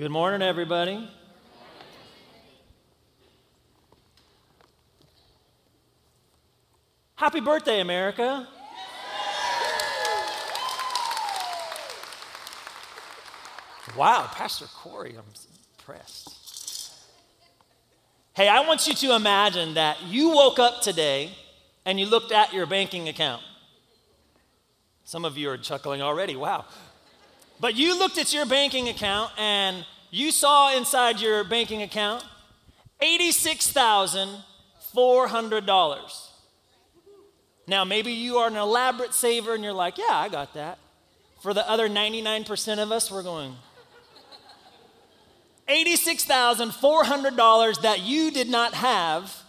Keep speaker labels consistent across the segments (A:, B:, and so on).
A: Good morning, everybody. Happy birthday, America. Wow, Pastor Corey, I'm impressed. Hey, I want you to imagine that you woke up today and you looked at your banking account. Some of you are chuckling already. Wow. But you looked at your banking account and you saw inside your banking account $86,400. Now, maybe you are an elaborate saver and you're like, yeah, I got that. For the other 99% of us, we're going, $86,400 that you did not have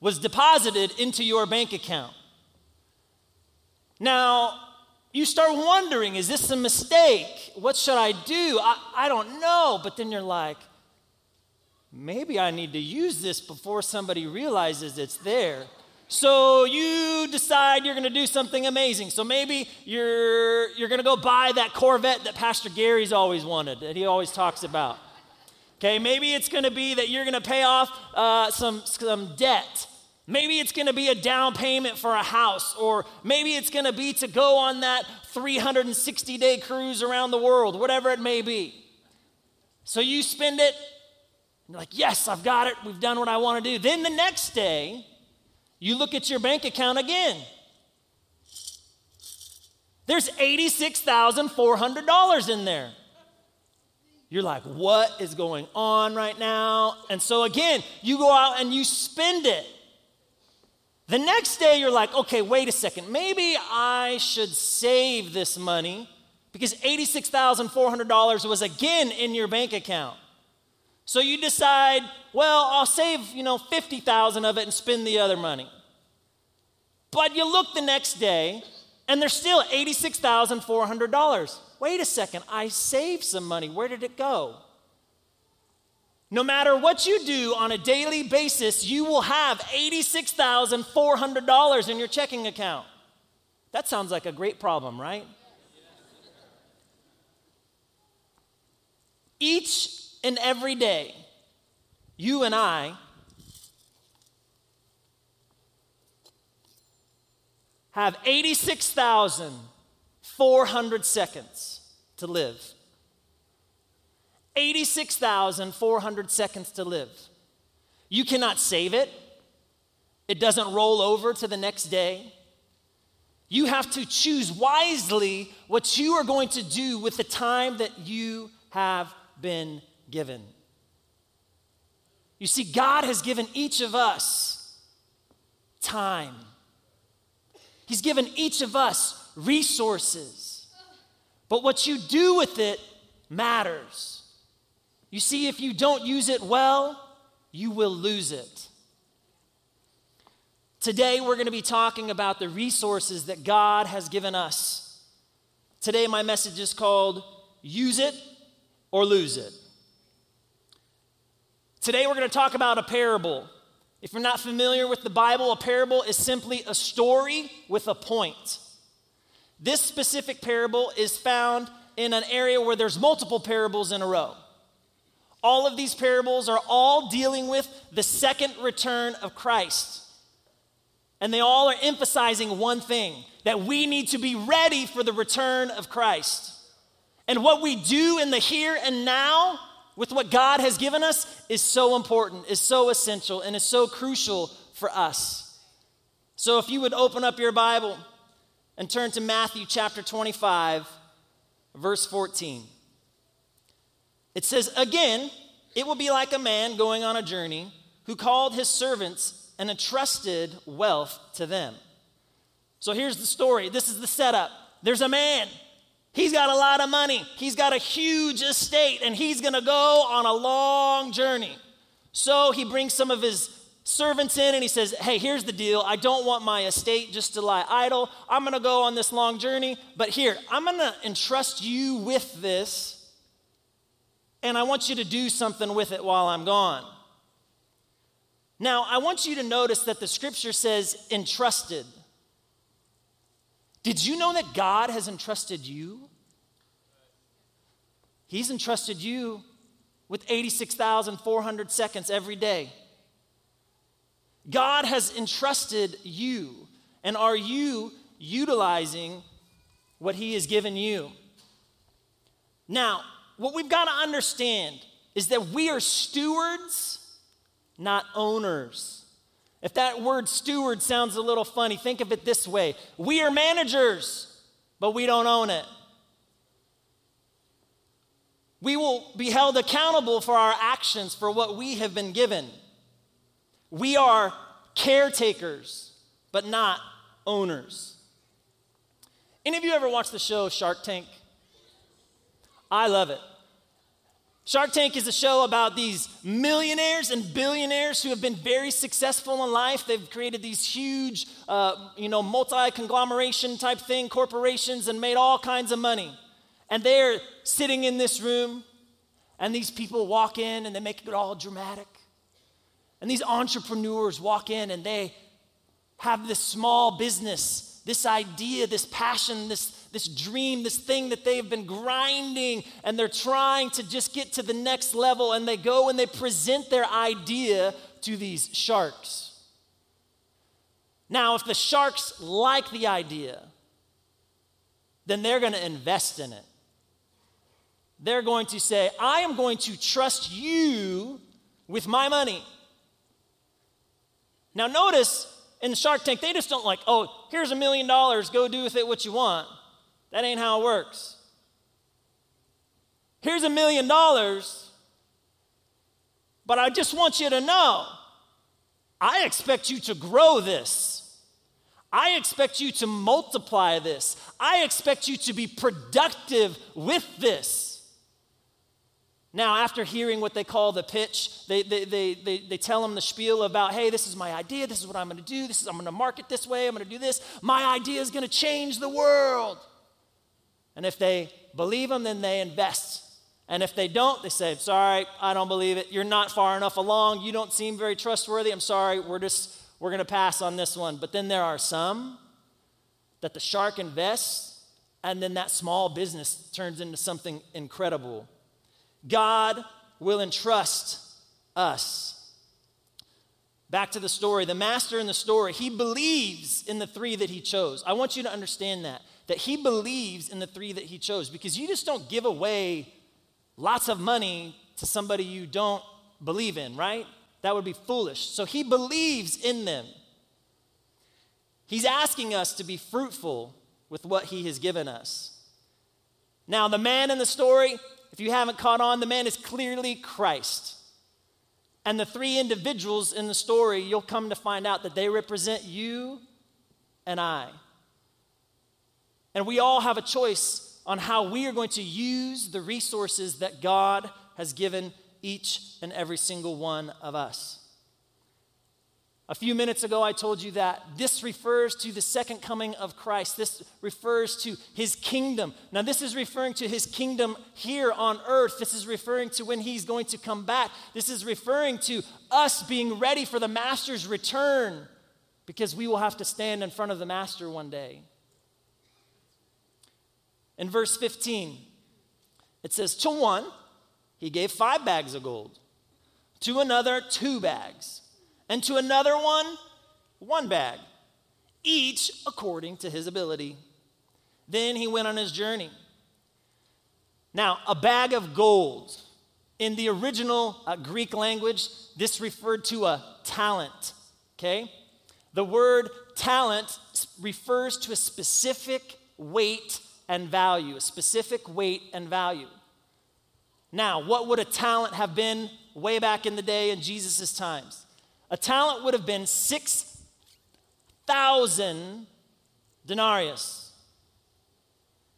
A: was deposited into your bank account. Now, you start wondering, is this a mistake? What should I do? I, I don't know. But then you're like, maybe I need to use this before somebody realizes it's there. So you decide you're going to do something amazing. So maybe you're you're going to go buy that Corvette that Pastor Gary's always wanted, that he always talks about. Okay, maybe it's going to be that you're going to pay off uh, some some debt. Maybe it's going to be a down payment for a house, or maybe it's going to be to go on that 360 day cruise around the world, whatever it may be. So you spend it, you're like, yes, I've got it, we've done what I want to do. Then the next day, you look at your bank account again. There's $86,400 in there. You're like, what is going on right now? And so again, you go out and you spend it. The next day, you're like, okay, wait a second. Maybe I should save this money because $86,400 was again in your bank account. So you decide, well, I'll save, you know, 50,000 of it and spend the other money. But you look the next day and there's still $86,400. Wait a second, I saved some money. Where did it go? No matter what you do on a daily basis, you will have $86,400 in your checking account. That sounds like a great problem, right? Each and every day, you and I have 86,400 seconds to live. 86,400 seconds to live. You cannot save it, it doesn't roll over to the next day. You have to choose wisely what you are going to do with the time that you have been given. You see, God has given each of us time, He's given each of us resources. But what you do with it matters. You see, if you don't use it well, you will lose it. Today, we're going to be talking about the resources that God has given us. Today, my message is called Use It or Lose It. Today, we're going to talk about a parable. If you're not familiar with the Bible, a parable is simply a story with a point. This specific parable is found in an area where there's multiple parables in a row. All of these parables are all dealing with the second return of Christ. And they all are emphasizing one thing that we need to be ready for the return of Christ. And what we do in the here and now with what God has given us is so important, is so essential, and is so crucial for us. So if you would open up your Bible and turn to Matthew chapter 25, verse 14. It says, Again, it will be like a man going on a journey who called his servants and entrusted wealth to them. So here's the story. This is the setup. There's a man. He's got a lot of money. He's got a huge estate, and he's going to go on a long journey. So he brings some of his servants in and he says, Hey, here's the deal. I don't want my estate just to lie idle. I'm going to go on this long journey, but here, I'm going to entrust you with this and I want you to do something with it while I'm gone. Now, I want you to notice that the scripture says entrusted. Did you know that God has entrusted you? He's entrusted you with 86,400 seconds every day. God has entrusted you, and are you utilizing what He has given you? Now, what we've got to understand is that we are stewards, not owners. If that word steward sounds a little funny, think of it this way we are managers, but we don't own it. We will be held accountable for our actions, for what we have been given. We are caretakers, but not owners. Any of you ever watched the show Shark Tank? I love it. Shark Tank is a show about these millionaires and billionaires who have been very successful in life. They've created these huge, uh, you know, multi conglomeration type thing, corporations, and made all kinds of money. And they're sitting in this room, and these people walk in and they make it all dramatic. And these entrepreneurs walk in and they have this small business, this idea, this passion, this this dream, this thing that they've been grinding, and they're trying to just get to the next level. And they go and they present their idea to these sharks. Now, if the sharks like the idea, then they're going to invest in it. They're going to say, I am going to trust you with my money. Now, notice in the Shark Tank, they just don't like, oh, here's a million dollars, go do with it what you want. That ain't how it works. Here's a million dollars, but I just want you to know I expect you to grow this. I expect you to multiply this. I expect you to be productive with this. Now, after hearing what they call the pitch, they, they, they, they, they tell them the spiel about, hey, this is my idea, this is what I'm gonna do, this is, I'm gonna market this way, I'm gonna do this. My idea is gonna change the world. And if they believe them, then they invest. And if they don't, they say, Sorry, I don't believe it. You're not far enough along. You don't seem very trustworthy. I'm sorry. We're just, we're going to pass on this one. But then there are some that the shark invests, and then that small business turns into something incredible. God will entrust us. Back to the story. The master in the story, he believes in the three that he chose. I want you to understand that that he believes in the three that he chose because you just don't give away lots of money to somebody you don't believe in, right? That would be foolish. So he believes in them. He's asking us to be fruitful with what he has given us. Now, the man in the story, if you haven't caught on, the man is clearly Christ. And the three individuals in the story, you'll come to find out that they represent you and I. And we all have a choice on how we are going to use the resources that God has given each and every single one of us. A few minutes ago, I told you that this refers to the second coming of Christ. This refers to his kingdom. Now, this is referring to his kingdom here on earth. This is referring to when he's going to come back. This is referring to us being ready for the master's return because we will have to stand in front of the master one day. In verse 15, it says, To one, he gave five bags of gold, to another, two bags, and to another one, one bag, each according to his ability. Then he went on his journey. Now, a bag of gold. In the original uh, Greek language, this referred to a talent, okay? The word talent refers to a specific weight and value, a specific weight and value. Now, what would a talent have been way back in the day in Jesus' times? A talent would have been 6,000 denarius.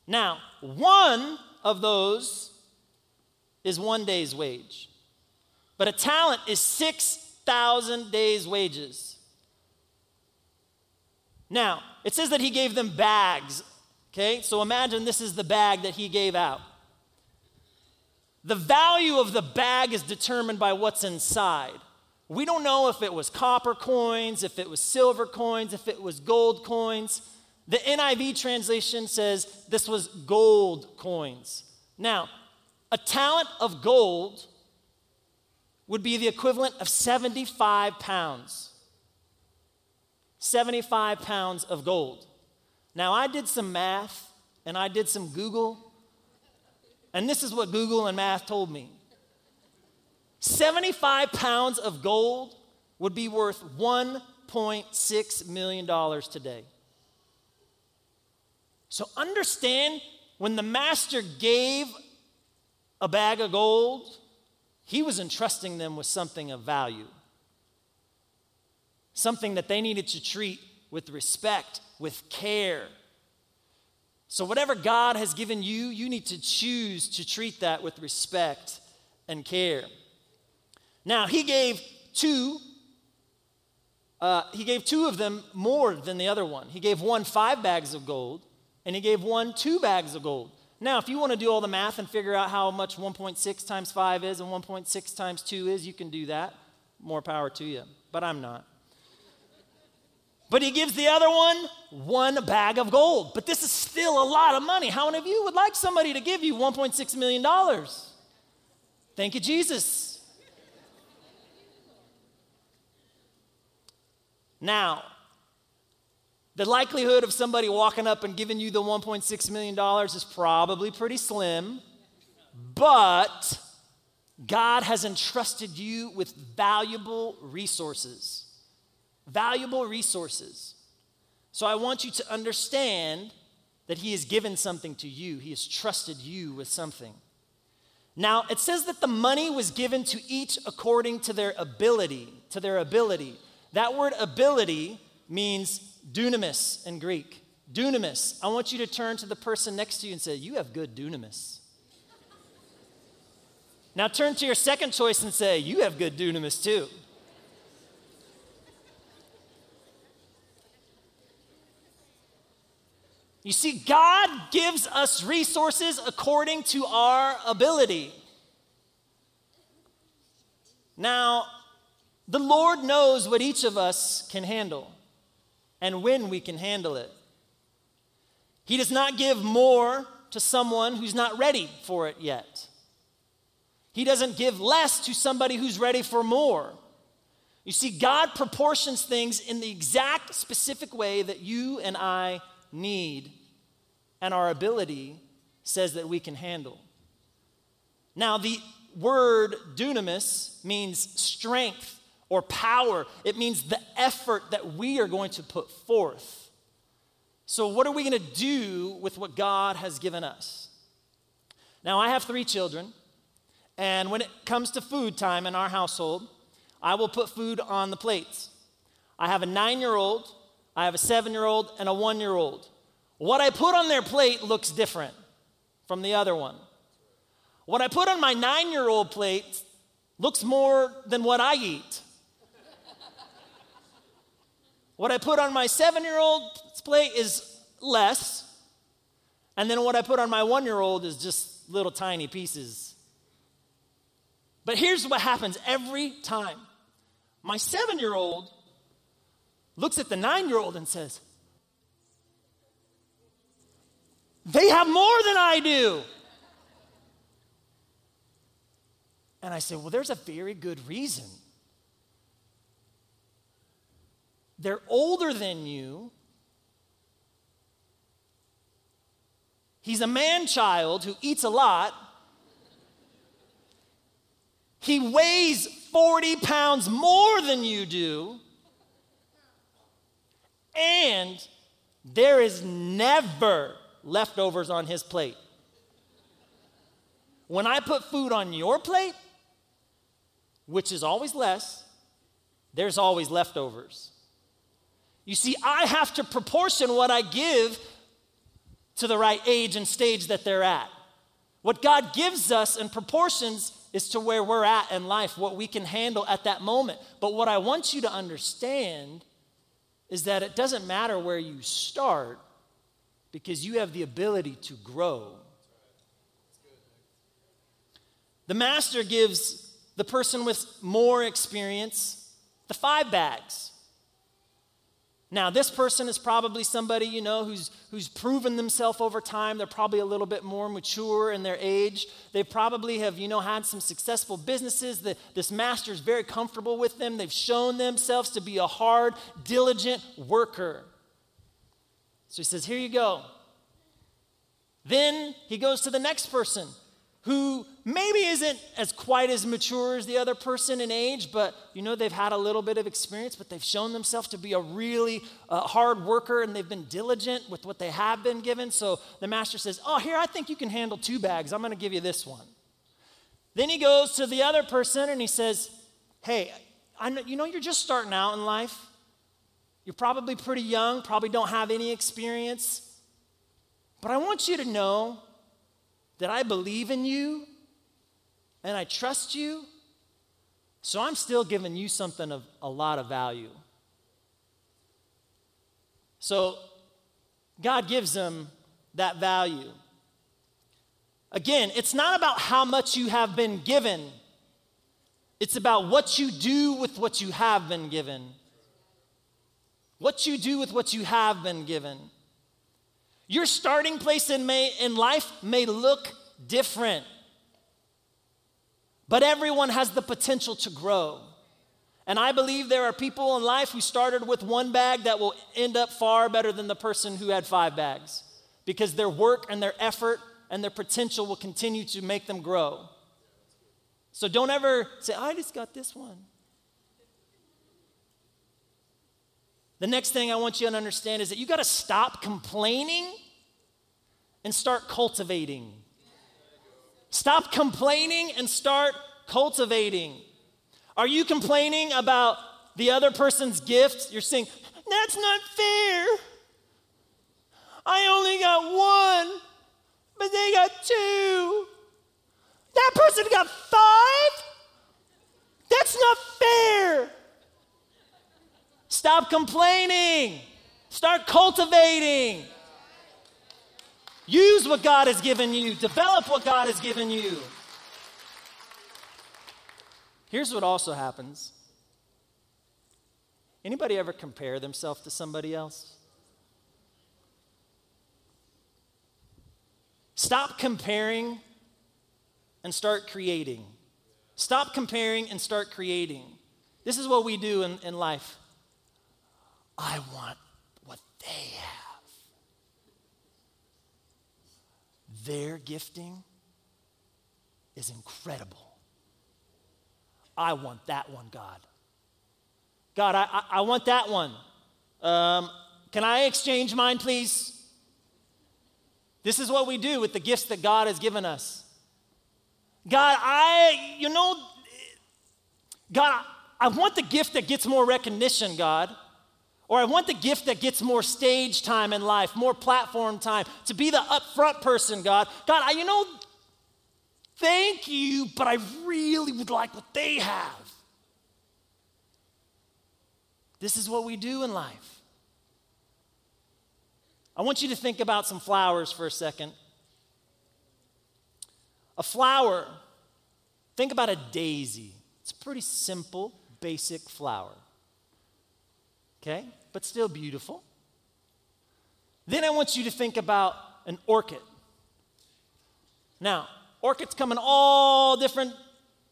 A: Now, one of those is one day's wage, but a talent is 6,000 days' wages. Now, it says that he gave them bags Okay, so imagine this is the bag that he gave out. The value of the bag is determined by what's inside. We don't know if it was copper coins, if it was silver coins, if it was gold coins. The NIV translation says this was gold coins. Now, a talent of gold would be the equivalent of 75 pounds. 75 pounds of gold. Now, I did some math and I did some Google, and this is what Google and math told me 75 pounds of gold would be worth $1.6 million today. So understand when the master gave a bag of gold, he was entrusting them with something of value, something that they needed to treat with respect, with care. So, whatever God has given you, you need to choose to treat that with respect and care. Now, he gave two. Uh, he gave two of them more than the other one. He gave one five bags of gold, and he gave one two bags of gold. Now, if you want to do all the math and figure out how much 1.6 times 5 is and 1.6 times 2 is, you can do that. More power to you. But I'm not. But he gives the other one one bag of gold. But this is still a lot of money. How many of you would like somebody to give you $1.6 million? Thank you, Jesus. Now, the likelihood of somebody walking up and giving you the $1.6 million is probably pretty slim, but God has entrusted you with valuable resources. Valuable resources. So I want you to understand that He has given something to you, He has trusted you with something. Now, it says that the money was given to each according to their ability, to their ability. That word ability means dunamis in Greek. Dunamis. I want you to turn to the person next to you and say, You have good dunamis. now turn to your second choice and say, You have good dunamis too. You see, God gives us resources according to our ability. Now, the Lord knows what each of us can handle and when we can handle it. He does not give more to someone who's not ready for it yet. He doesn't give less to somebody who's ready for more. You see, God proportions things in the exact specific way that you and I need, and our ability says that we can handle. Now, the word dunamis means strength or power. It means the effort that we are going to put forth. So, what are we going to do with what God has given us? Now, I have three children, and when it comes to food time in our household, I will put food on the plates. I have a nine year old, I have a seven year old, and a one year old. What I put on their plate looks different from the other one. What I put on my nine year old plate looks more than what I eat. What I put on my seven year old's plate is less. And then what I put on my one year old is just little tiny pieces. But here's what happens every time my seven year old looks at the nine year old and says, They have more than I do. And I say, Well, there's a very good reason. They're older than you. He's a man child who eats a lot. He weighs 40 pounds more than you do. And there is never leftovers on his plate. When I put food on your plate, which is always less, there's always leftovers. You see, I have to proportion what I give to the right age and stage that they're at. What God gives us in proportions is to where we're at in life, what we can handle at that moment. But what I want you to understand is that it doesn't matter where you start because you have the ability to grow. The master gives the person with more experience the five bags. Now, this person is probably somebody, you know, who's, who's proven themselves over time. They're probably a little bit more mature in their age. They probably have, you know, had some successful businesses. The, this master is very comfortable with them. They've shown themselves to be a hard, diligent worker. So he says, Here you go. Then he goes to the next person who maybe isn't as quite as mature as the other person in age, but you know, they've had a little bit of experience, but they've shown themselves to be a really uh, hard worker and they've been diligent with what they have been given. So the master says, Oh, here, I think you can handle two bags. I'm going to give you this one. Then he goes to the other person and he says, Hey, I know, you know, you're just starting out in life. You're probably pretty young, probably don't have any experience. But I want you to know that I believe in you and I trust you. So I'm still giving you something of a lot of value. So God gives them that value. Again, it's not about how much you have been given, it's about what you do with what you have been given. What you do with what you have been given. Your starting place in, may, in life may look different, but everyone has the potential to grow. And I believe there are people in life who started with one bag that will end up far better than the person who had five bags because their work and their effort and their potential will continue to make them grow. So don't ever say, I just got this one. The next thing I want you to understand is that you got to stop complaining and start cultivating. Stop complaining and start cultivating. Are you complaining about the other person's gift? You're saying, that's not fair. I only got one, but they got two. That person got five? That's not fair. Stop complaining. Start cultivating. Use what God has given you, develop what God has given you. Here's what also happens. Anybody ever compare themselves to somebody else? Stop comparing and start creating. Stop comparing and start creating. This is what we do in, in life. I want what they have. Their gifting is incredible. I want that one, God. God, I, I, I want that one. Um, can I exchange mine, please? This is what we do with the gifts that God has given us. God, I, you know, God, I want the gift that gets more recognition, God. Or I want the gift that gets more stage time in life, more platform time, to be the upfront person, God. God, I, you know, thank you, but I really would like what they have. This is what we do in life. I want you to think about some flowers for a second. A flower, think about a daisy. It's a pretty simple, basic flower okay, but still beautiful. Then I want you to think about an orchid. Now, orchids come in all different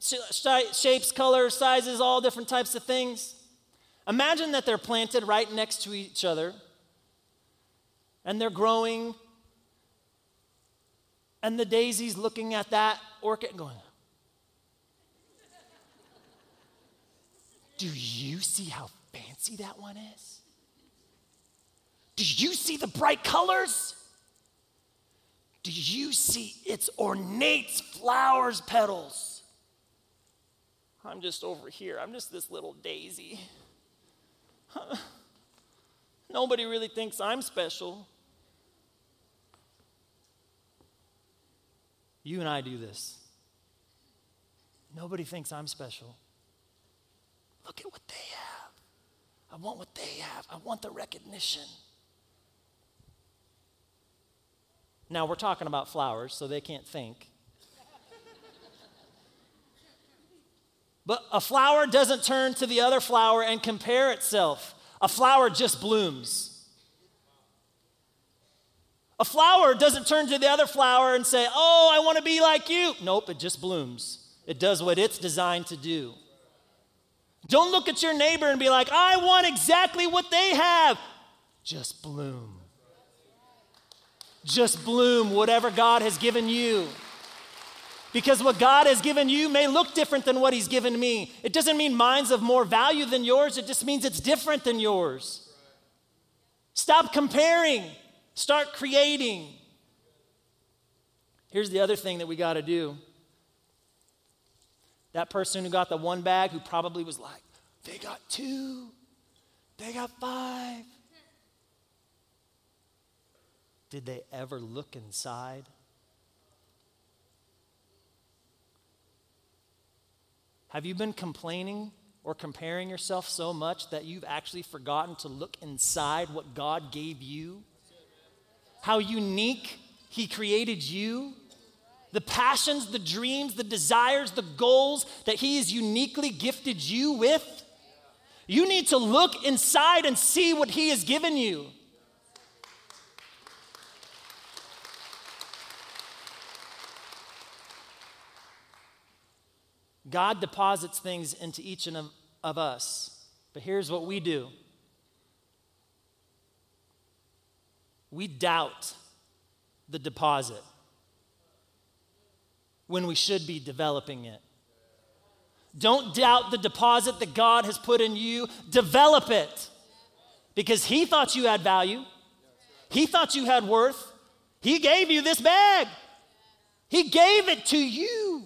A: shapes, colors, sizes, all different types of things. Imagine that they're planted right next to each other and they're growing, and the daisy's looking at that orchid going, Do you see how fancy that one is? Did you see the bright colors? Do you see its ornate flowers petals? I'm just over here. I'm just this little daisy. Nobody really thinks I'm special. You and I do this. Nobody thinks I'm special. Look at what they have. I want what they have. I want the recognition. Now, we're talking about flowers, so they can't think. but a flower doesn't turn to the other flower and compare itself. a flower just blooms. A flower doesn't turn to the other flower and say, Oh, I want to be like you. Nope, it just blooms. It does what it's designed to do. Don't look at your neighbor and be like, I want exactly what they have. Just bloom. Just bloom whatever God has given you. Because what God has given you may look different than what He's given me. It doesn't mean mine's of more value than yours, it just means it's different than yours. Stop comparing, start creating. Here's the other thing that we got to do. That person who got the one bag who probably was like, they got two, they got five. Did they ever look inside? Have you been complaining or comparing yourself so much that you've actually forgotten to look inside what God gave you? How unique He created you? The passions, the dreams, the desires, the goals that He has uniquely gifted you with? You need to look inside and see what He has given you. God deposits things into each of, of us. But here's what we do we doubt the deposit when we should be developing it. Don't doubt the deposit that God has put in you, develop it. Because He thought you had value, He thought you had worth. He gave you this bag, He gave it to you.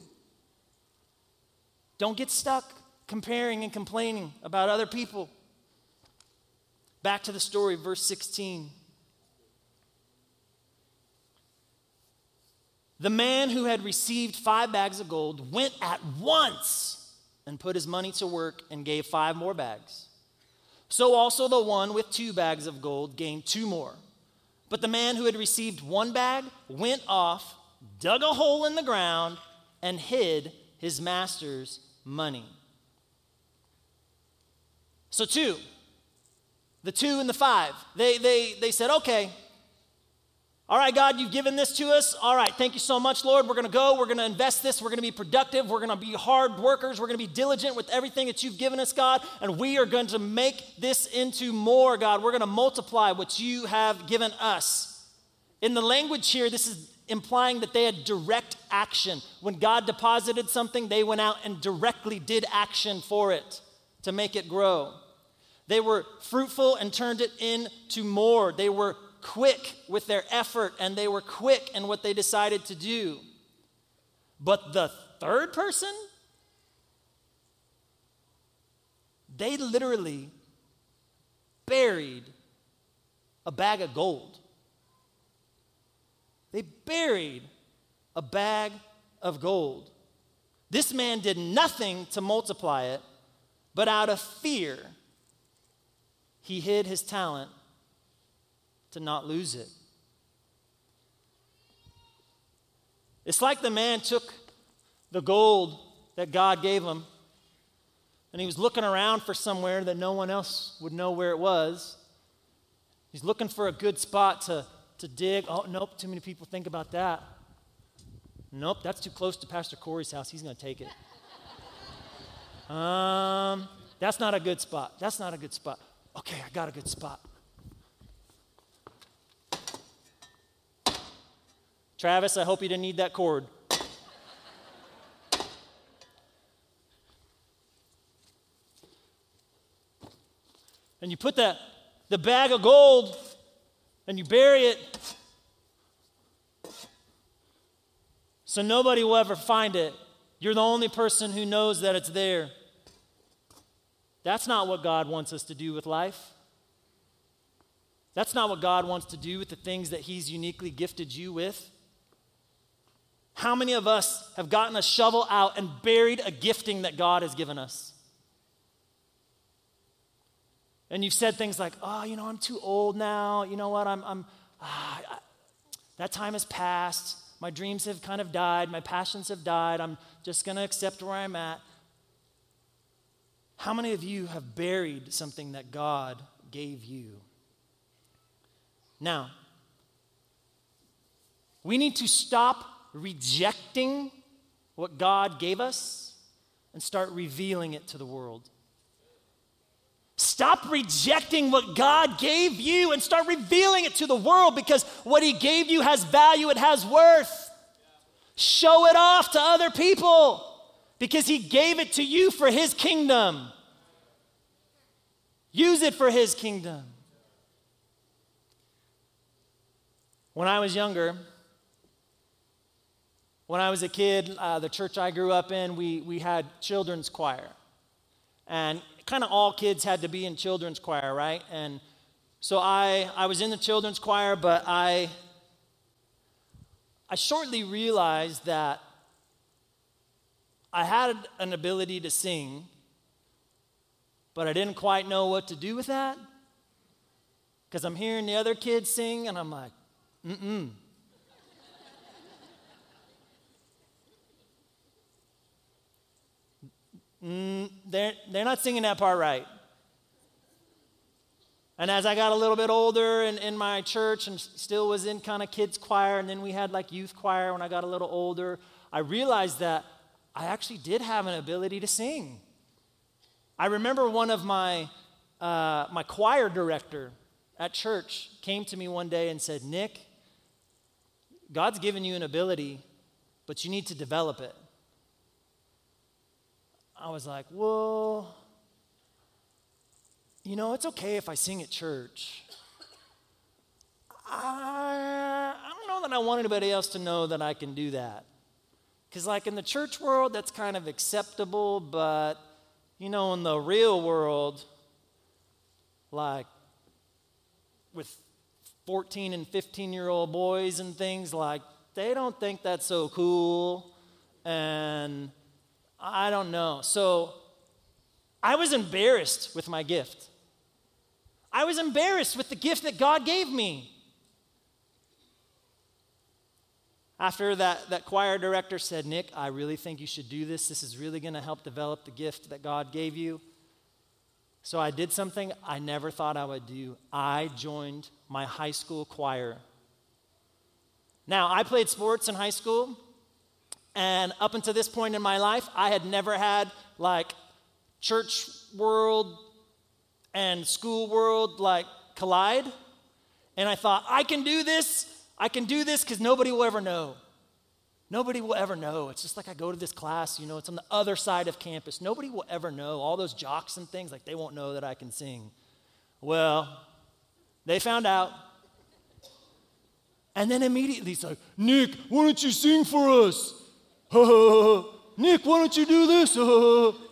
A: Don't get stuck comparing and complaining about other people. Back to the story, verse 16. The man who had received five bags of gold went at once and put his money to work and gave five more bags. So also the one with two bags of gold gained two more. But the man who had received one bag went off, dug a hole in the ground, and hid his master's money. So, two, the two and the five, they, they, they said, okay, all right, God, you've given this to us. All right, thank you so much, Lord. We're going to go. We're going to invest this. We're going to be productive. We're going to be hard workers. We're going to be diligent with everything that you've given us, God. And we are going to make this into more, God. We're going to multiply what you have given us. In the language here, this is implying that they had direct action. When God deposited something, they went out and directly did action for it to make it grow. They were fruitful and turned it into more. They were quick with their effort and they were quick in what they decided to do. But the third person, they literally buried a bag of gold. They buried a bag of gold. This man did nothing to multiply it, but out of fear, he hid his talent to not lose it. It's like the man took the gold that God gave him and he was looking around for somewhere that no one else would know where it was. He's looking for a good spot to to dig. Oh, nope, too many people think about that. Nope, that's too close to Pastor Corey's house. He's going to take it. Um, that's not a good spot. That's not a good spot. Okay, I got a good spot. Travis, I hope you didn't need that cord. And you put that the bag of gold and you bury it so nobody will ever find it. You're the only person who knows that it's there. That's not what God wants us to do with life. That's not what God wants to do with the things that He's uniquely gifted you with. How many of us have gotten a shovel out and buried a gifting that God has given us? And you've said things like, oh, you know, I'm too old now. You know what? I'm, I'm ah, I, that time has passed. My dreams have kind of died. My passions have died. I'm just going to accept where I'm at. How many of you have buried something that God gave you. Now, we need to stop rejecting what God gave us and start revealing it to the world. Stop rejecting what God gave you and start revealing it to the world because what He gave you has value, it has worth. Show it off to other people because He gave it to you for His kingdom. Use it for His kingdom. When I was younger, when I was a kid, uh, the church I grew up in, we, we had children's choir. And kind of all kids had to be in children's choir, right? And so I, I was in the children's choir, but I, I shortly realized that I had an ability to sing, but I didn't quite know what to do with that. Because I'm hearing the other kids sing, and I'm like, mm mm. Mm, they're, they're not singing that part right. And as I got a little bit older in, in my church and still was in kind of kids' choir, and then we had like youth choir when I got a little older, I realized that I actually did have an ability to sing. I remember one of my, uh, my choir director at church came to me one day and said, Nick, God's given you an ability, but you need to develop it. I was like, well, you know, it's okay if I sing at church. I, I don't know that I want anybody else to know that I can do that. Because, like, in the church world, that's kind of acceptable, but, you know, in the real world, like, with 14 and 15 year old boys and things, like, they don't think that's so cool. And I don't know. So I was embarrassed with my gift. I was embarrassed with the gift that God gave me. After that, that choir director said, Nick, I really think you should do this. This is really going to help develop the gift that God gave you. So I did something I never thought I would do. I joined my high school choir. Now, I played sports in high school. And up until this point in my life, I had never had like church world and school world like collide. And I thought, I can do this. I can do this because nobody will ever know. Nobody will ever know. It's just like I go to this class, you know, it's on the other side of campus. Nobody will ever know. All those jocks and things, like they won't know that I can sing. Well, they found out. And then immediately it's like, Nick, why don't you sing for us? Nick, why don't you do this?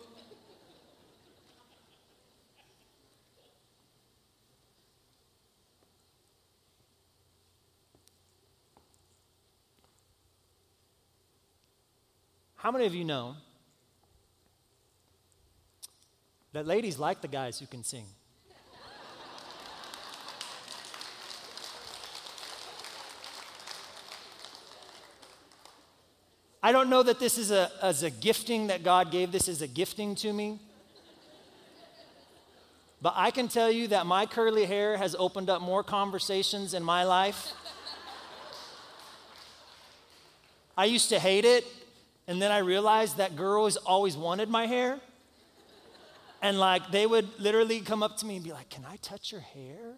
A: How many of you know that ladies like the guys who can sing? I don't know that this is a, as a gifting that God gave this as a gifting to me. But I can tell you that my curly hair has opened up more conversations in my life. I used to hate it, and then I realized that girls always wanted my hair. And like they would literally come up to me and be like, Can I touch your hair?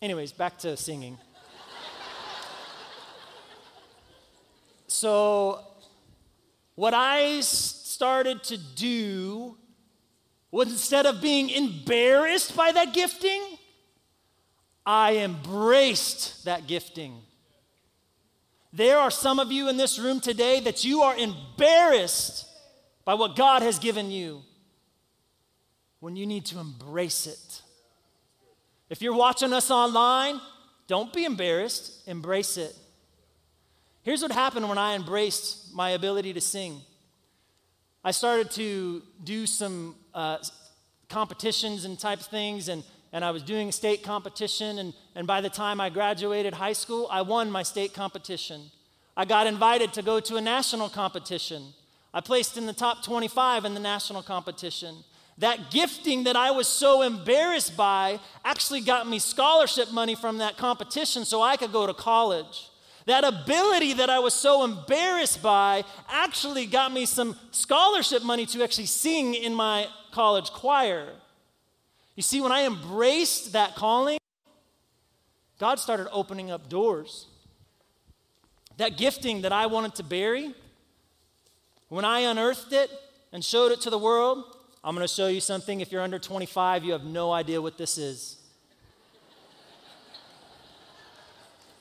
A: Anyways, back to singing. So, what I started to do was instead of being embarrassed by that gifting, I embraced that gifting. There are some of you in this room today that you are embarrassed by what God has given you when you need to embrace it. If you're watching us online, don't be embarrassed, embrace it. Here's what happened when I embraced my ability to sing. I started to do some uh, competitions and type things, and, and I was doing state competition. And, and by the time I graduated high school, I won my state competition. I got invited to go to a national competition. I placed in the top 25 in the national competition. That gifting that I was so embarrassed by actually got me scholarship money from that competition so I could go to college. That ability that I was so embarrassed by actually got me some scholarship money to actually sing in my college choir. You see, when I embraced that calling, God started opening up doors. That gifting that I wanted to bury, when I unearthed it and showed it to the world, I'm going to show you something. If you're under 25, you have no idea what this is.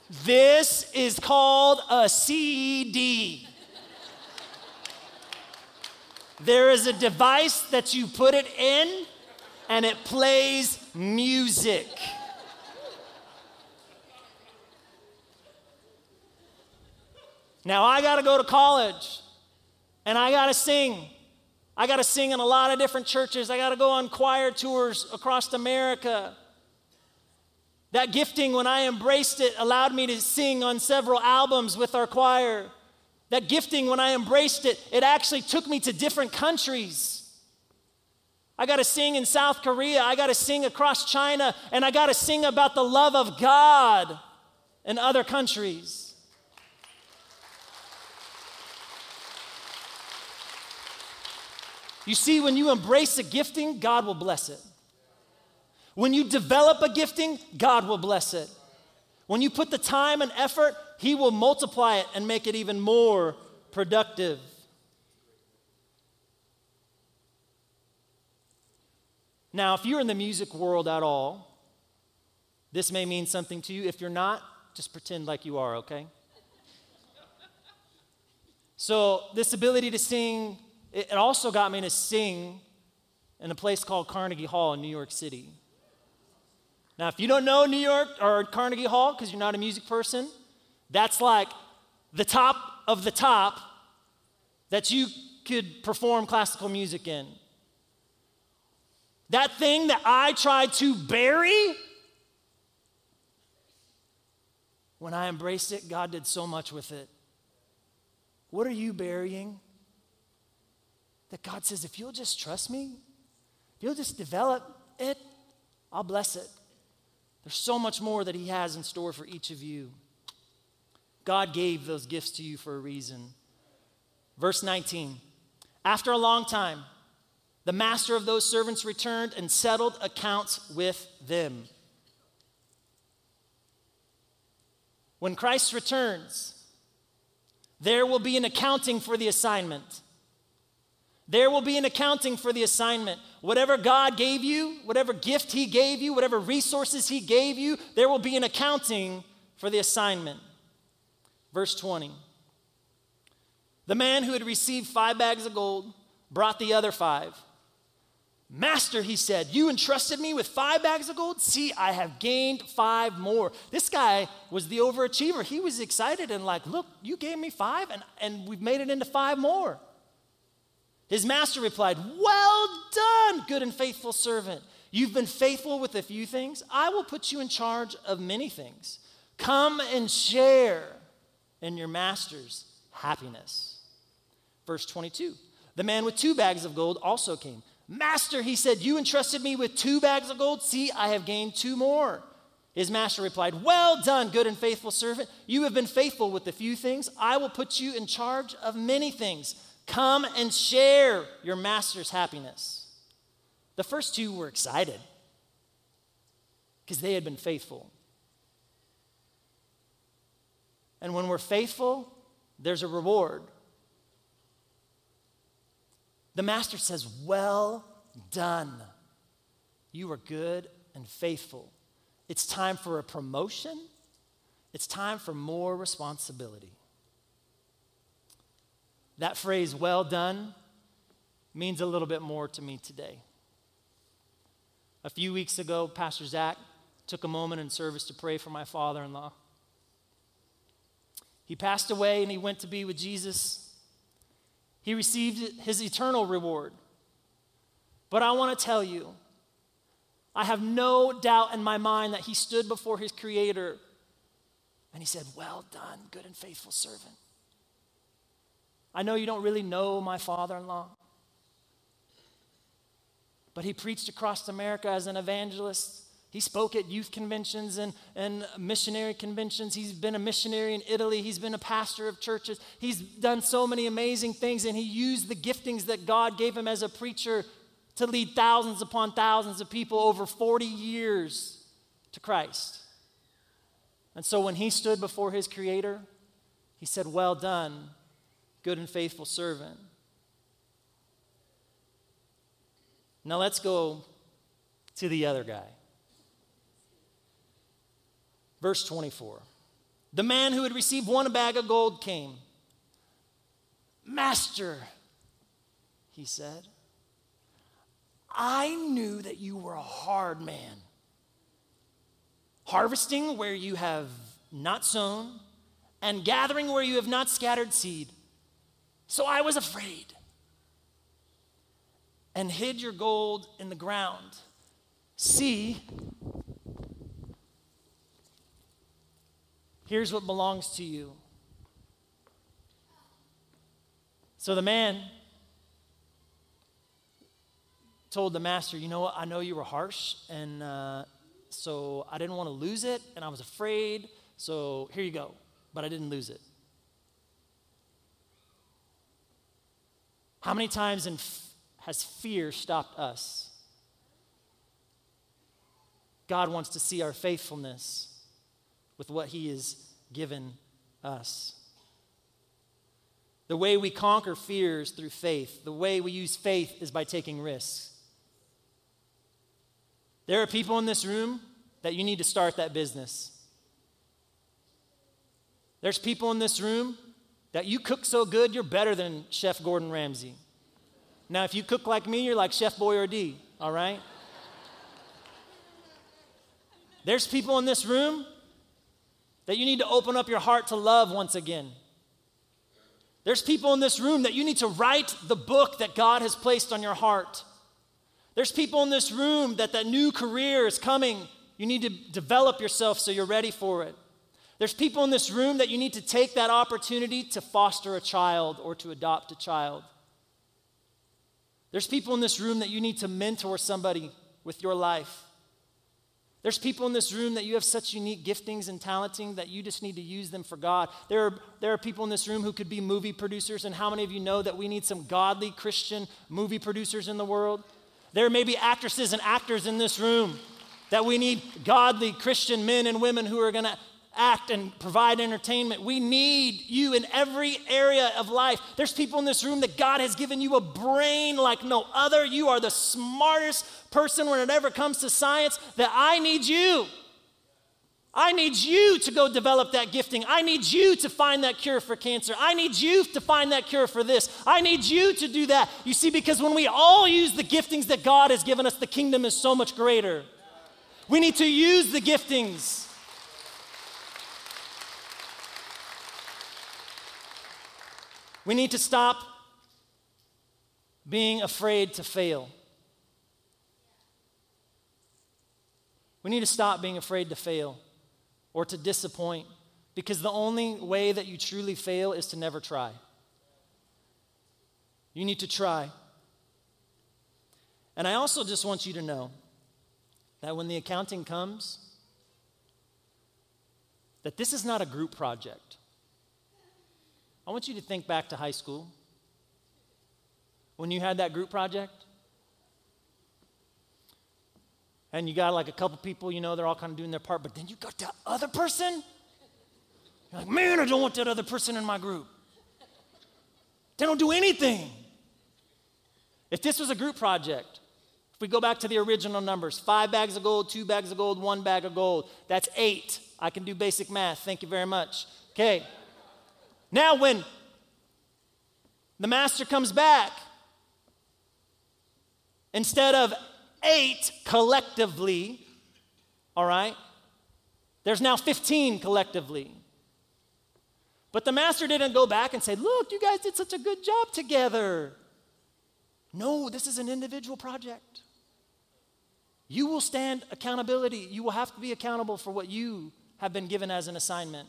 A: This is called a CD. There is a device that you put it in and it plays music. Now I got to go to college and I got to sing. I got to sing in a lot of different churches. I got to go on choir tours across America. That gifting, when I embraced it, allowed me to sing on several albums with our choir. That gifting, when I embraced it, it actually took me to different countries. I got to sing in South Korea, I got to sing across China, and I got to sing about the love of God in other countries. You see, when you embrace a gifting, God will bless it. When you develop a gifting, God will bless it. When you put the time and effort, He will multiply it and make it even more productive. Now, if you're in the music world at all, this may mean something to you. If you're not, just pretend like you are, okay? So, this ability to sing, it also got me to sing in a place called Carnegie Hall in New York City. Now, if you don't know New York or Carnegie Hall because you're not a music person, that's like the top of the top that you could perform classical music in. That thing that I tried to bury, when I embraced it, God did so much with it. What are you burying? That God says, if you'll just trust me, if you'll just develop it, I'll bless it. There's so much more that He has in store for each of you. God gave those gifts to you for a reason. Verse 19 After a long time, the master of those servants returned and settled accounts with them. When Christ returns, there will be an accounting for the assignment. There will be an accounting for the assignment. Whatever God gave you, whatever gift He gave you, whatever resources He gave you, there will be an accounting for the assignment. Verse 20 The man who had received five bags of gold brought the other five. Master, he said, you entrusted me with five bags of gold. See, I have gained five more. This guy was the overachiever. He was excited and like, look, you gave me five, and, and we've made it into five more. His master replied, Well done, good and faithful servant. You've been faithful with a few things. I will put you in charge of many things. Come and share in your master's happiness. Verse 22 The man with two bags of gold also came. Master, he said, You entrusted me with two bags of gold. See, I have gained two more. His master replied, Well done, good and faithful servant. You have been faithful with a few things. I will put you in charge of many things. Come and share your master's happiness. The first two were excited because they had been faithful. And when we're faithful, there's a reward. The master says, Well done. You are good and faithful. It's time for a promotion, it's time for more responsibility. That phrase, well done, means a little bit more to me today. A few weeks ago, Pastor Zach took a moment in service to pray for my father in law. He passed away and he went to be with Jesus. He received his eternal reward. But I want to tell you, I have no doubt in my mind that he stood before his Creator and he said, Well done, good and faithful servant. I know you don't really know my father in law. but he preached across America as an evangelist. He spoke at youth conventions and, and missionary conventions. He's been a missionary in Italy. He's been a pastor of churches. He's done so many amazing things, and he used the giftings that God gave him as a preacher to lead thousands upon thousands of people over 40 years to Christ. And so when he stood before his Creator, he said, Well done, good and faithful servant. Now let's go to the other guy. Verse 24. The man who had received one bag of gold came. Master, he said, I knew that you were a hard man, harvesting where you have not sown, and gathering where you have not scattered seed. So I was afraid and hid your gold in the ground. See, here's what belongs to you. So the man told the master, You know what? I know you were harsh, and uh, so I didn't want to lose it, and I was afraid, so here you go. But I didn't lose it. How many times in, has fear stopped us? God wants to see our faithfulness with what He has given us. The way we conquer fears through faith. The way we use faith is by taking risks. There are people in this room that you need to start that business. There's people in this room that you cook so good, you're better than Chef Gordon Ramsay. Now, if you cook like me, you're like Chef Boyardee, all right? There's people in this room that you need to open up your heart to love once again. There's people in this room that you need to write the book that God has placed on your heart. There's people in this room that that new career is coming. You need to develop yourself so you're ready for it. There's people in this room that you need to take that opportunity to foster a child or to adopt a child. There's people in this room that you need to mentor somebody with your life. There's people in this room that you have such unique giftings and talenting that you just need to use them for God. There are, there are people in this room who could be movie producers, and how many of you know that we need some godly Christian movie producers in the world? There may be actresses and actors in this room that we need godly Christian men and women who are going to act and provide entertainment. We need you in every area of life. There's people in this room that God has given you a brain like no other. You are the smartest person when it ever comes to science that I need you. I need you to go develop that gifting. I need you to find that cure for cancer. I need you to find that cure for this. I need you to do that. You see, because when we all use the giftings that God has given us, the kingdom is so much greater. We need to use the giftings. We need to stop being afraid to fail. We need to stop being afraid to fail or to disappoint because the only way that you truly fail is to never try. You need to try. And I also just want you to know that when the accounting comes, that this is not a group project. I want you to think back to high school when you had that group project. And you got like a couple people, you know, they're all kind of doing their part, but then you got that other person. You're like, man, I don't want that other person in my group. They don't do anything. If this was a group project, if we go back to the original numbers five bags of gold, two bags of gold, one bag of gold, that's eight. I can do basic math. Thank you very much. Okay. Now, when the master comes back, instead of eight collectively, all right, there's now 15 collectively. But the master didn't go back and say, Look, you guys did such a good job together. No, this is an individual project. You will stand accountability. You will have to be accountable for what you have been given as an assignment.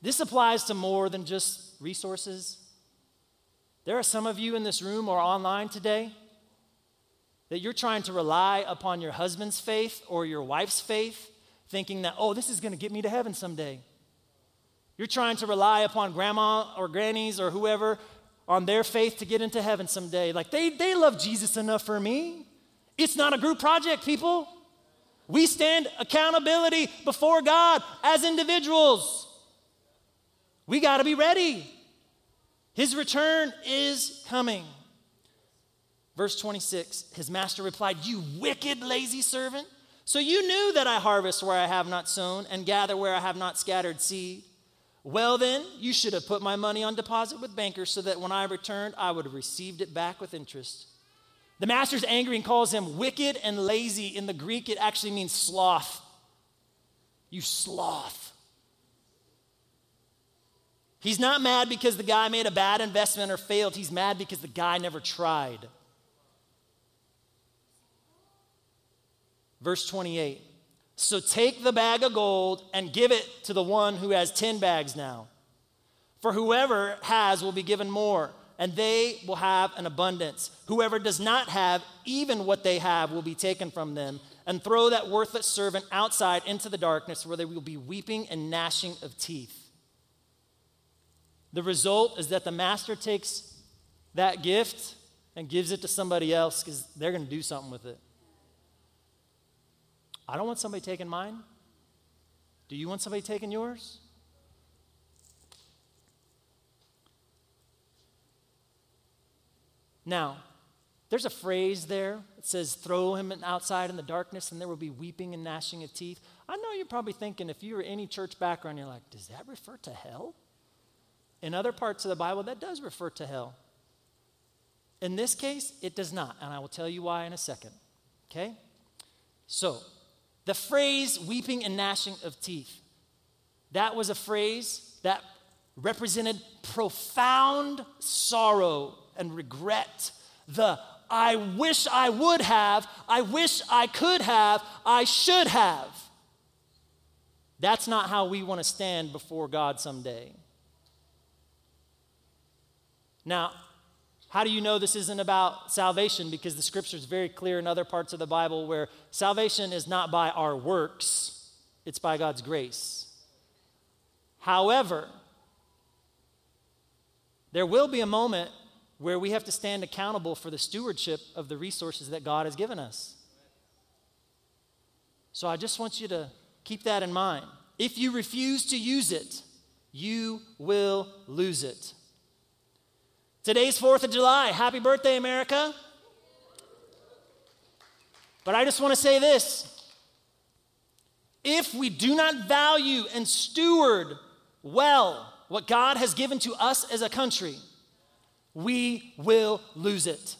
A: This applies to more than just resources. There are some of you in this room or online today that you're trying to rely upon your husband's faith or your wife's faith, thinking that, oh, this is going to get me to heaven someday. You're trying to rely upon grandma or grannies or whoever on their faith to get into heaven someday. Like, they, they love Jesus enough for me. It's not a group project, people. We stand accountability before God as individuals. We got to be ready. His return is coming. Verse 26 His master replied, You wicked, lazy servant. So you knew that I harvest where I have not sown and gather where I have not scattered seed. Well, then, you should have put my money on deposit with bankers so that when I returned, I would have received it back with interest. The master's angry and calls him wicked and lazy. In the Greek, it actually means sloth. You sloth. He's not mad because the guy made a bad investment or failed. He's mad because the guy never tried. Verse 28 so take the bag of gold and give it to the one who has 10 bags now. For whoever has will be given more, and they will have an abundance. Whoever does not have, even what they have will be taken from them. And throw that worthless servant outside into the darkness where there will be weeping and gnashing of teeth. The result is that the master takes that gift and gives it to somebody else because they're going to do something with it. I don't want somebody taking mine. Do you want somebody taking yours? Now, there's a phrase there that says, throw him outside in the darkness and there will be weeping and gnashing of teeth. I know you're probably thinking, if you're any church background, you're like, does that refer to hell? In other parts of the Bible, that does refer to hell. In this case, it does not, and I will tell you why in a second. Okay? So, the phrase weeping and gnashing of teeth, that was a phrase that represented profound sorrow and regret. The I wish I would have, I wish I could have, I should have. That's not how we want to stand before God someday. Now, how do you know this isn't about salvation? Because the scripture is very clear in other parts of the Bible where salvation is not by our works, it's by God's grace. However, there will be a moment where we have to stand accountable for the stewardship of the resources that God has given us. So I just want you to keep that in mind. If you refuse to use it, you will lose it. Today's 4th of July. Happy birthday, America. But I just want to say this if we do not value and steward well what God has given to us as a country, we will lose it.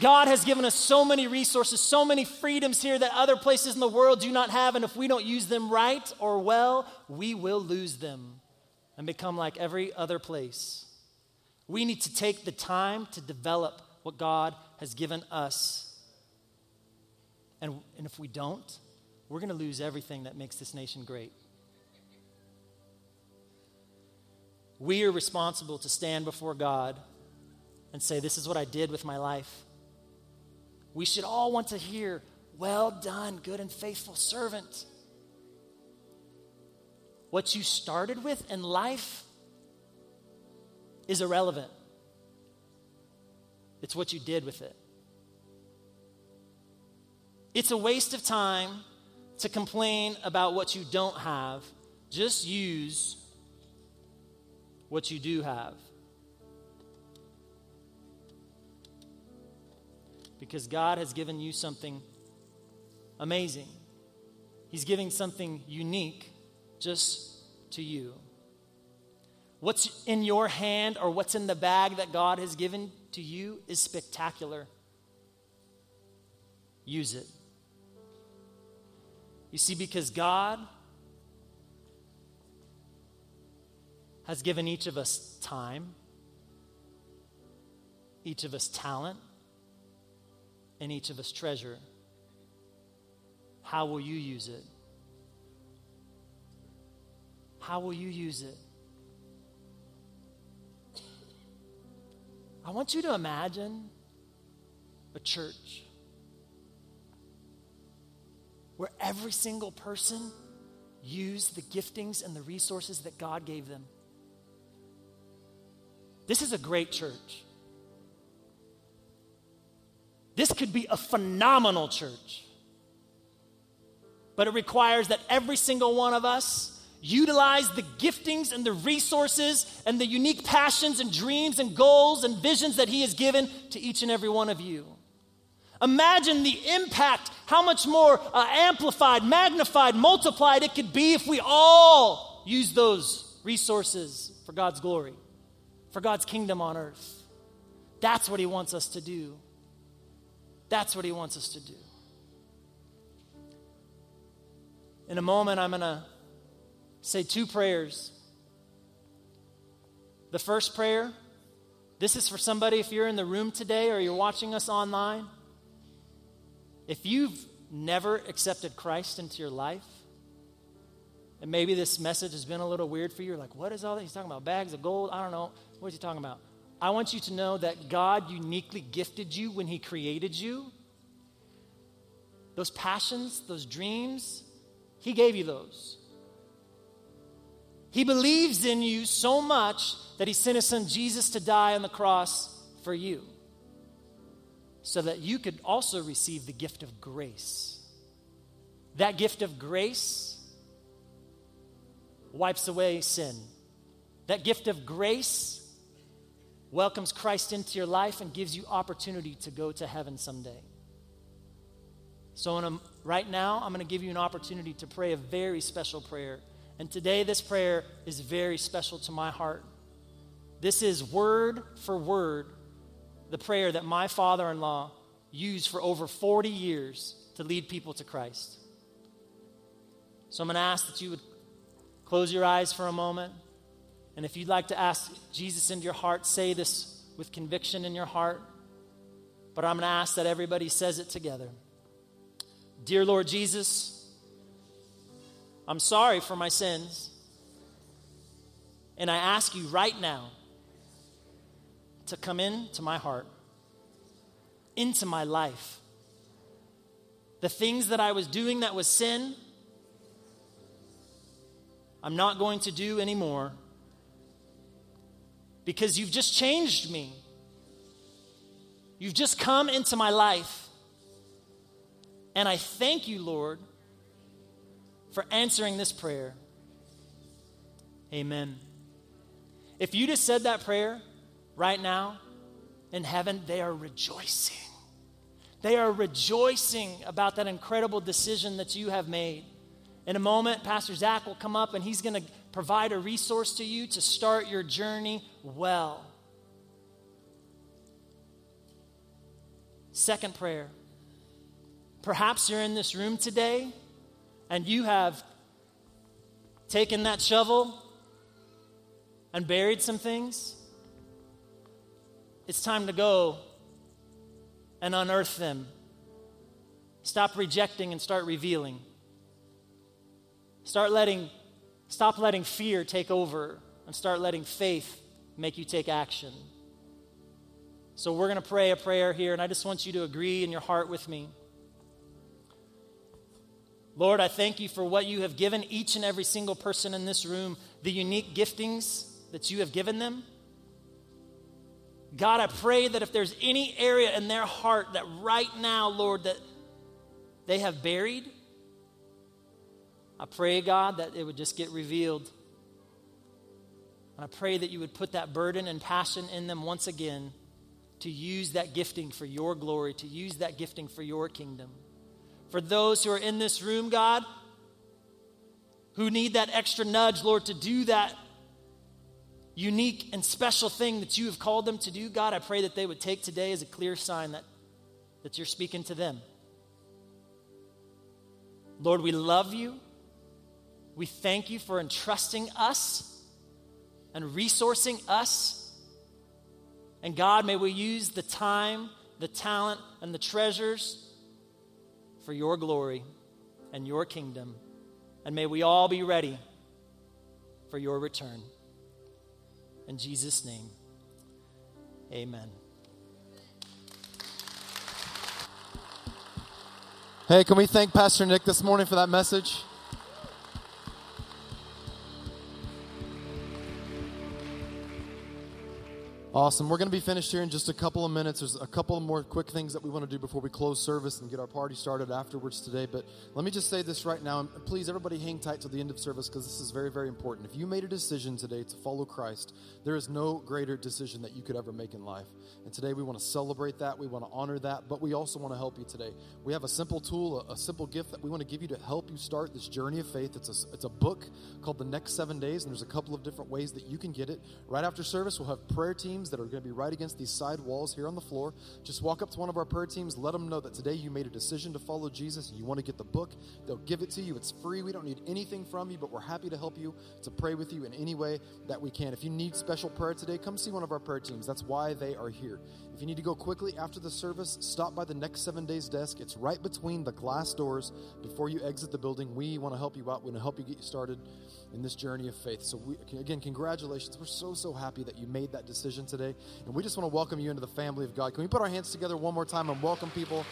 A: God has given us so many resources, so many freedoms here that other places in the world do not have. And if we don't use them right or well, we will lose them and become like every other place. We need to take the time to develop what God has given us. And, and if we don't, we're going to lose everything that makes this nation great. We are responsible to stand before God and say, This is what I did with my life. We should all want to hear, Well done, good and faithful servant. What you started with in life is irrelevant, it's what you did with it. It's a waste of time to complain about what you don't have. Just use what you do have. Because God has given you something amazing. He's giving something unique just to you. What's in your hand or what's in the bag that God has given to you is spectacular. Use it. You see, because God has given each of us time, each of us talent, and each of us treasure. How will you use it? How will you use it? I want you to imagine a church where every single person used the giftings and the resources that God gave them. This is a great church. This could be a phenomenal church. But it requires that every single one of us utilize the giftings and the resources and the unique passions and dreams and goals and visions that He has given to each and every one of you. Imagine the impact, how much more uh, amplified, magnified, multiplied it could be if we all use those resources for God's glory, for God's kingdom on earth. That's what He wants us to do. That's what He wants us to do. In a moment, I'm going to say two prayers. The first prayer, this is for somebody if you're in the room today or you're watching us online. If you've never accepted Christ into your life, and maybe this message has been a little weird for you, like, what is all that? He's talking about bags of gold? I don't know. What is he talking about? I want you to know that God uniquely gifted you when He created you. Those passions, those dreams, He gave you those. He believes in you so much that he sent his son Jesus to die on the cross for you so that you could also receive the gift of grace. That gift of grace wipes away sin. That gift of grace welcomes Christ into your life and gives you opportunity to go to heaven someday. So, a, right now, I'm going to give you an opportunity to pray a very special prayer and today, this prayer is very special to my heart. This is word for word the prayer that my father in law used for over 40 years to lead people to Christ. So I'm going to ask that you would close your eyes for a moment. And if you'd like to ask Jesus into your heart, say this with conviction in your heart. But I'm going to ask that everybody says it together. Dear Lord Jesus, I'm sorry for my sins. And I ask you right now to come into my heart, into my life. The things that I was doing that was sin, I'm not going to do anymore because you've just changed me. You've just come into my life. And I thank you, Lord for answering this prayer. Amen. If you just said that prayer right now in heaven, they are rejoicing. They are rejoicing about that incredible decision that you have made. In a moment, Pastor Zach will come up and he's going to provide a resource to you to start your journey well. Second prayer. Perhaps you're in this room today and you have taken that shovel and buried some things, it's time to go and unearth them. Stop rejecting and start revealing. Start letting, stop letting fear take over and start letting faith make you take action. So, we're going to pray a prayer here, and I just want you to agree in your heart with me. Lord, I thank you for what you have given each and every single person in this room, the unique giftings that you have given them. God, I pray that if there's any area in their heart that right now, Lord, that they have buried, I pray, God, that it would just get revealed. And I pray that you would put that burden and passion in them once again to use that gifting for your glory, to use that gifting for your kingdom for those who are in this room, God, who need that extra nudge, Lord, to do that unique and special thing that you have called them to do, God, I pray that they would take today as a clear sign that, that you're speaking to them. Lord, we love you. We thank you for entrusting us and resourcing us. And God, may we use the time, the talent, and the treasures for your glory and your kingdom. And may we all be ready for your return. In Jesus' name, amen.
B: Hey, can we thank Pastor Nick this morning for that message? Awesome. We're going to be finished here in just a couple of minutes. There's a couple more quick things that we want to do before we close service and get our party started afterwards today. But let me just say this right now. Please, everybody, hang tight till the end of service because this is very, very important. If you made a decision today to follow Christ, there is no greater decision that you could ever make in life. And today we want to celebrate that. We want to honor that. But we also want to help you today. We have a simple tool, a, a simple gift that we want to give you to help you start this journey of faith. It's a, it's a book called The Next Seven Days. And there's a couple of different ways that you can get it. Right after service, we'll have prayer teams that are going to be right against these side walls here on the floor. Just walk up to one of our prayer teams, let them know that today you made a decision to follow Jesus and you want to get the book. They'll give it to you. It's free. We don't need anything from you, but we're happy to help you to pray with you in any way that we can. If you need special prayer today, come see one of our prayer teams. That's why they are here. If you need to go quickly after the service, stop by the next seven days desk. It's right between the glass doors before you exit the building. We want to help you out. We want to help you get you started in this journey of faith. So, we, again, congratulations. We're so, so happy that you made that decision today. And we just want to welcome you into the family of God. Can we put our hands together one more time and welcome people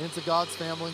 B: into God's family?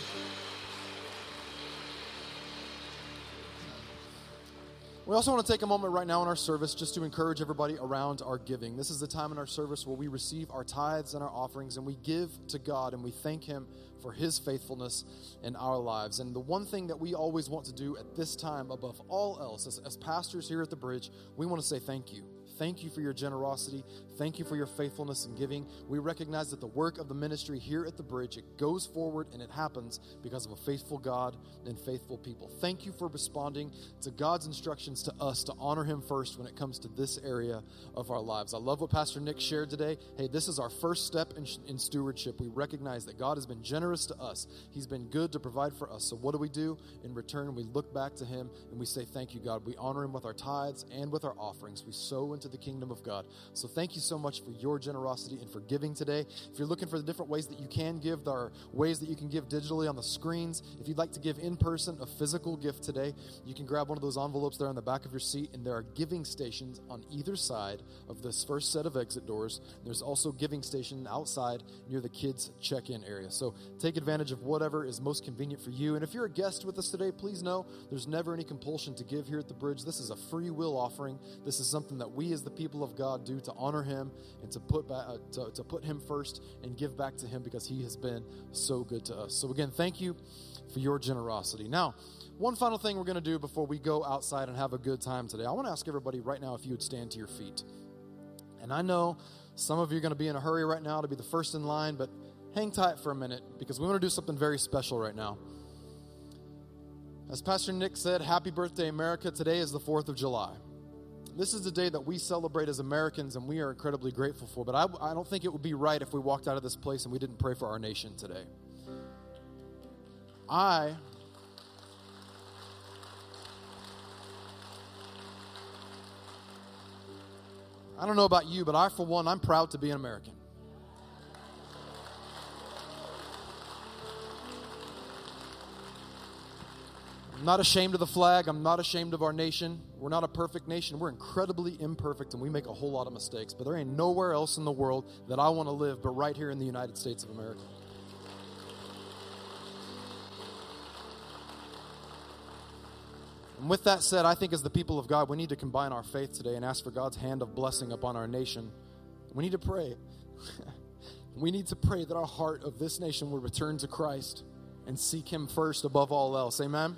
B: We also want to take a moment right now in our service just to encourage everybody around our giving. This is the time in our service where we receive our tithes and our offerings and we give to God and we thank Him for His faithfulness in our lives. And the one thing that we always want to do at this time, above all else, as, as pastors here at the bridge, we want to say thank you. Thank you for your generosity. Thank you for your faithfulness in giving. We recognize that the work of the ministry here at the bridge, it goes forward and it happens because of a faithful God and faithful people. Thank you for responding to God's instructions to us to honor him first when it comes to this area of our lives. I love what Pastor Nick shared today. Hey, this is our first step in, in stewardship. We recognize that God has been generous to us. He's been good to provide for us. So what do we do? In return, we look back to him and we say, "Thank you, God." We honor him with our tithes and with our offerings. We sow into the kingdom of God. So thank you so much for your generosity and for giving today. If you're looking for the different ways that you can give, there are ways that you can give digitally on the screens. If you'd like to give in person a physical gift today, you can grab one of those envelopes there on the back of your seat, and there are giving stations on either side of this first set of exit doors. There's also giving station outside near the kids check-in area. So take advantage of whatever is most convenient for you. And if you're a guest with us today, please know there's never any compulsion to give here at the bridge. This is a free will offering. This is something that we as the people of God do to honor Him and to put back, uh, to, to put Him first and give back to Him because He has been so good to us. So again, thank you for your generosity. Now, one final thing we're going to do before we go outside and have a good time today. I want to ask everybody right now if you would stand to your feet. And I know some of you are going to be in a hurry right now to be the first in line, but hang tight for a minute because we want to do something very special right now. As Pastor Nick said, Happy Birthday, America. Today is the 4th of July. This is the day that we celebrate as Americans and we are incredibly grateful for. But I, I don't think it would be right if we walked out of this place and we didn't pray for our nation today. I I don't know about you, but I, for one, I'm proud to be an American. I'm not ashamed of the flag. I'm not ashamed of our nation. We're not a perfect nation. We're incredibly imperfect and we make a whole lot of mistakes. But there ain't nowhere else in the world that I want to live but right here in the United States of America. And with that said, I think as the people of God, we need to combine our faith today and ask for God's hand of blessing upon our nation. We need to pray. we need to pray that our heart of this nation will return to Christ and seek Him first above all else. Amen.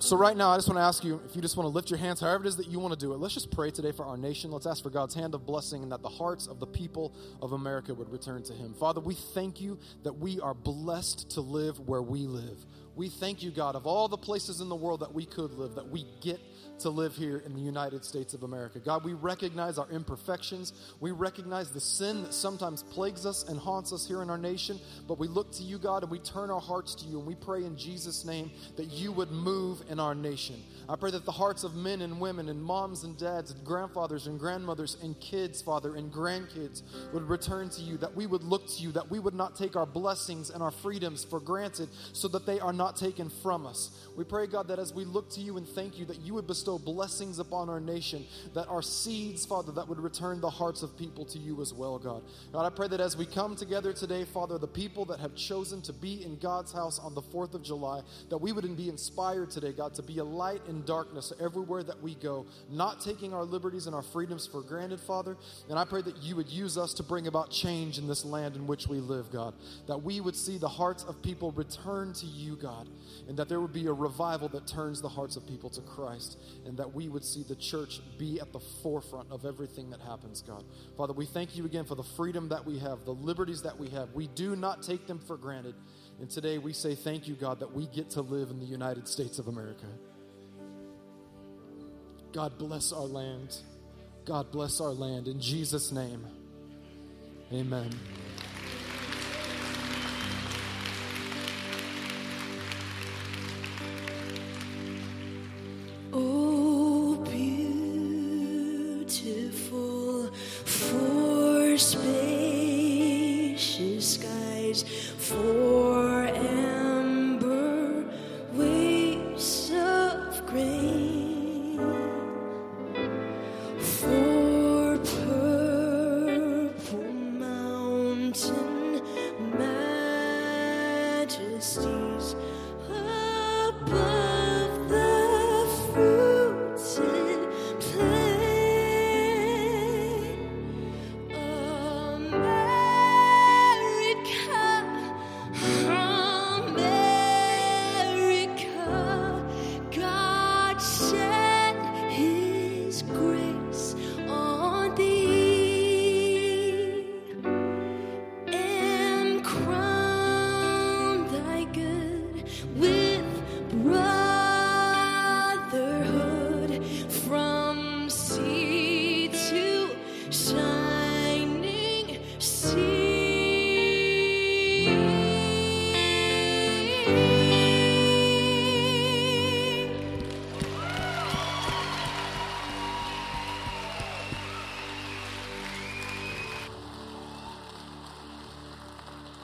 B: So, right now, I just want to ask you if you just want to lift your hands, however it is that you want to do it. Let's just pray today for our nation. Let's ask for God's hand of blessing and that the hearts of the people of America would return to Him. Father, we thank you that we are blessed to live where we live. We thank you, God, of all the places in the world that we could live, that we get to live here in the United States of America. God, we recognize our imperfections. We recognize the sin that sometimes plagues us and haunts us here in our nation. But we look to you, God, and we turn our hearts to you. And we pray in Jesus' name that you would move in our nation. I pray that the hearts of men and women and moms and dads and grandfathers and grandmothers and kids, Father, and grandkids would return to you, that we would look to you, that we would not take our blessings and our freedoms for granted so that they are not
C: taken from us. We pray, God, that as we look to you and thank you, that you would bestow blessings upon our nation, that our seeds, Father, that would return the hearts of people to you as well, God. God, I pray that as we come together today, Father, the people that have chosen to be in God's house on the 4th of July, that we would be inspired today, God, to be a light in darkness everywhere that we go, not taking our liberties and our freedoms for granted, Father. And I pray that you would use us to bring about change in this land in which we live, God. That we would see the hearts of people return to you, God, and that there would be a revival that turns the hearts of people to Christ, and that we would see the church be at the forefront of everything that happens, God. Father, we thank you again for the freedom that we have, the liberties that we have. We do not take them for granted. And today we say thank you, God, that we get to live in the United States of America. God bless our land. God bless our land. In Jesus' name, amen.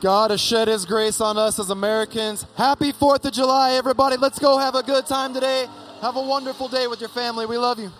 C: God has shed his grace on us as Americans. Happy 4th of July, everybody. Let's go have a good time today. Have a wonderful day with your family. We love you.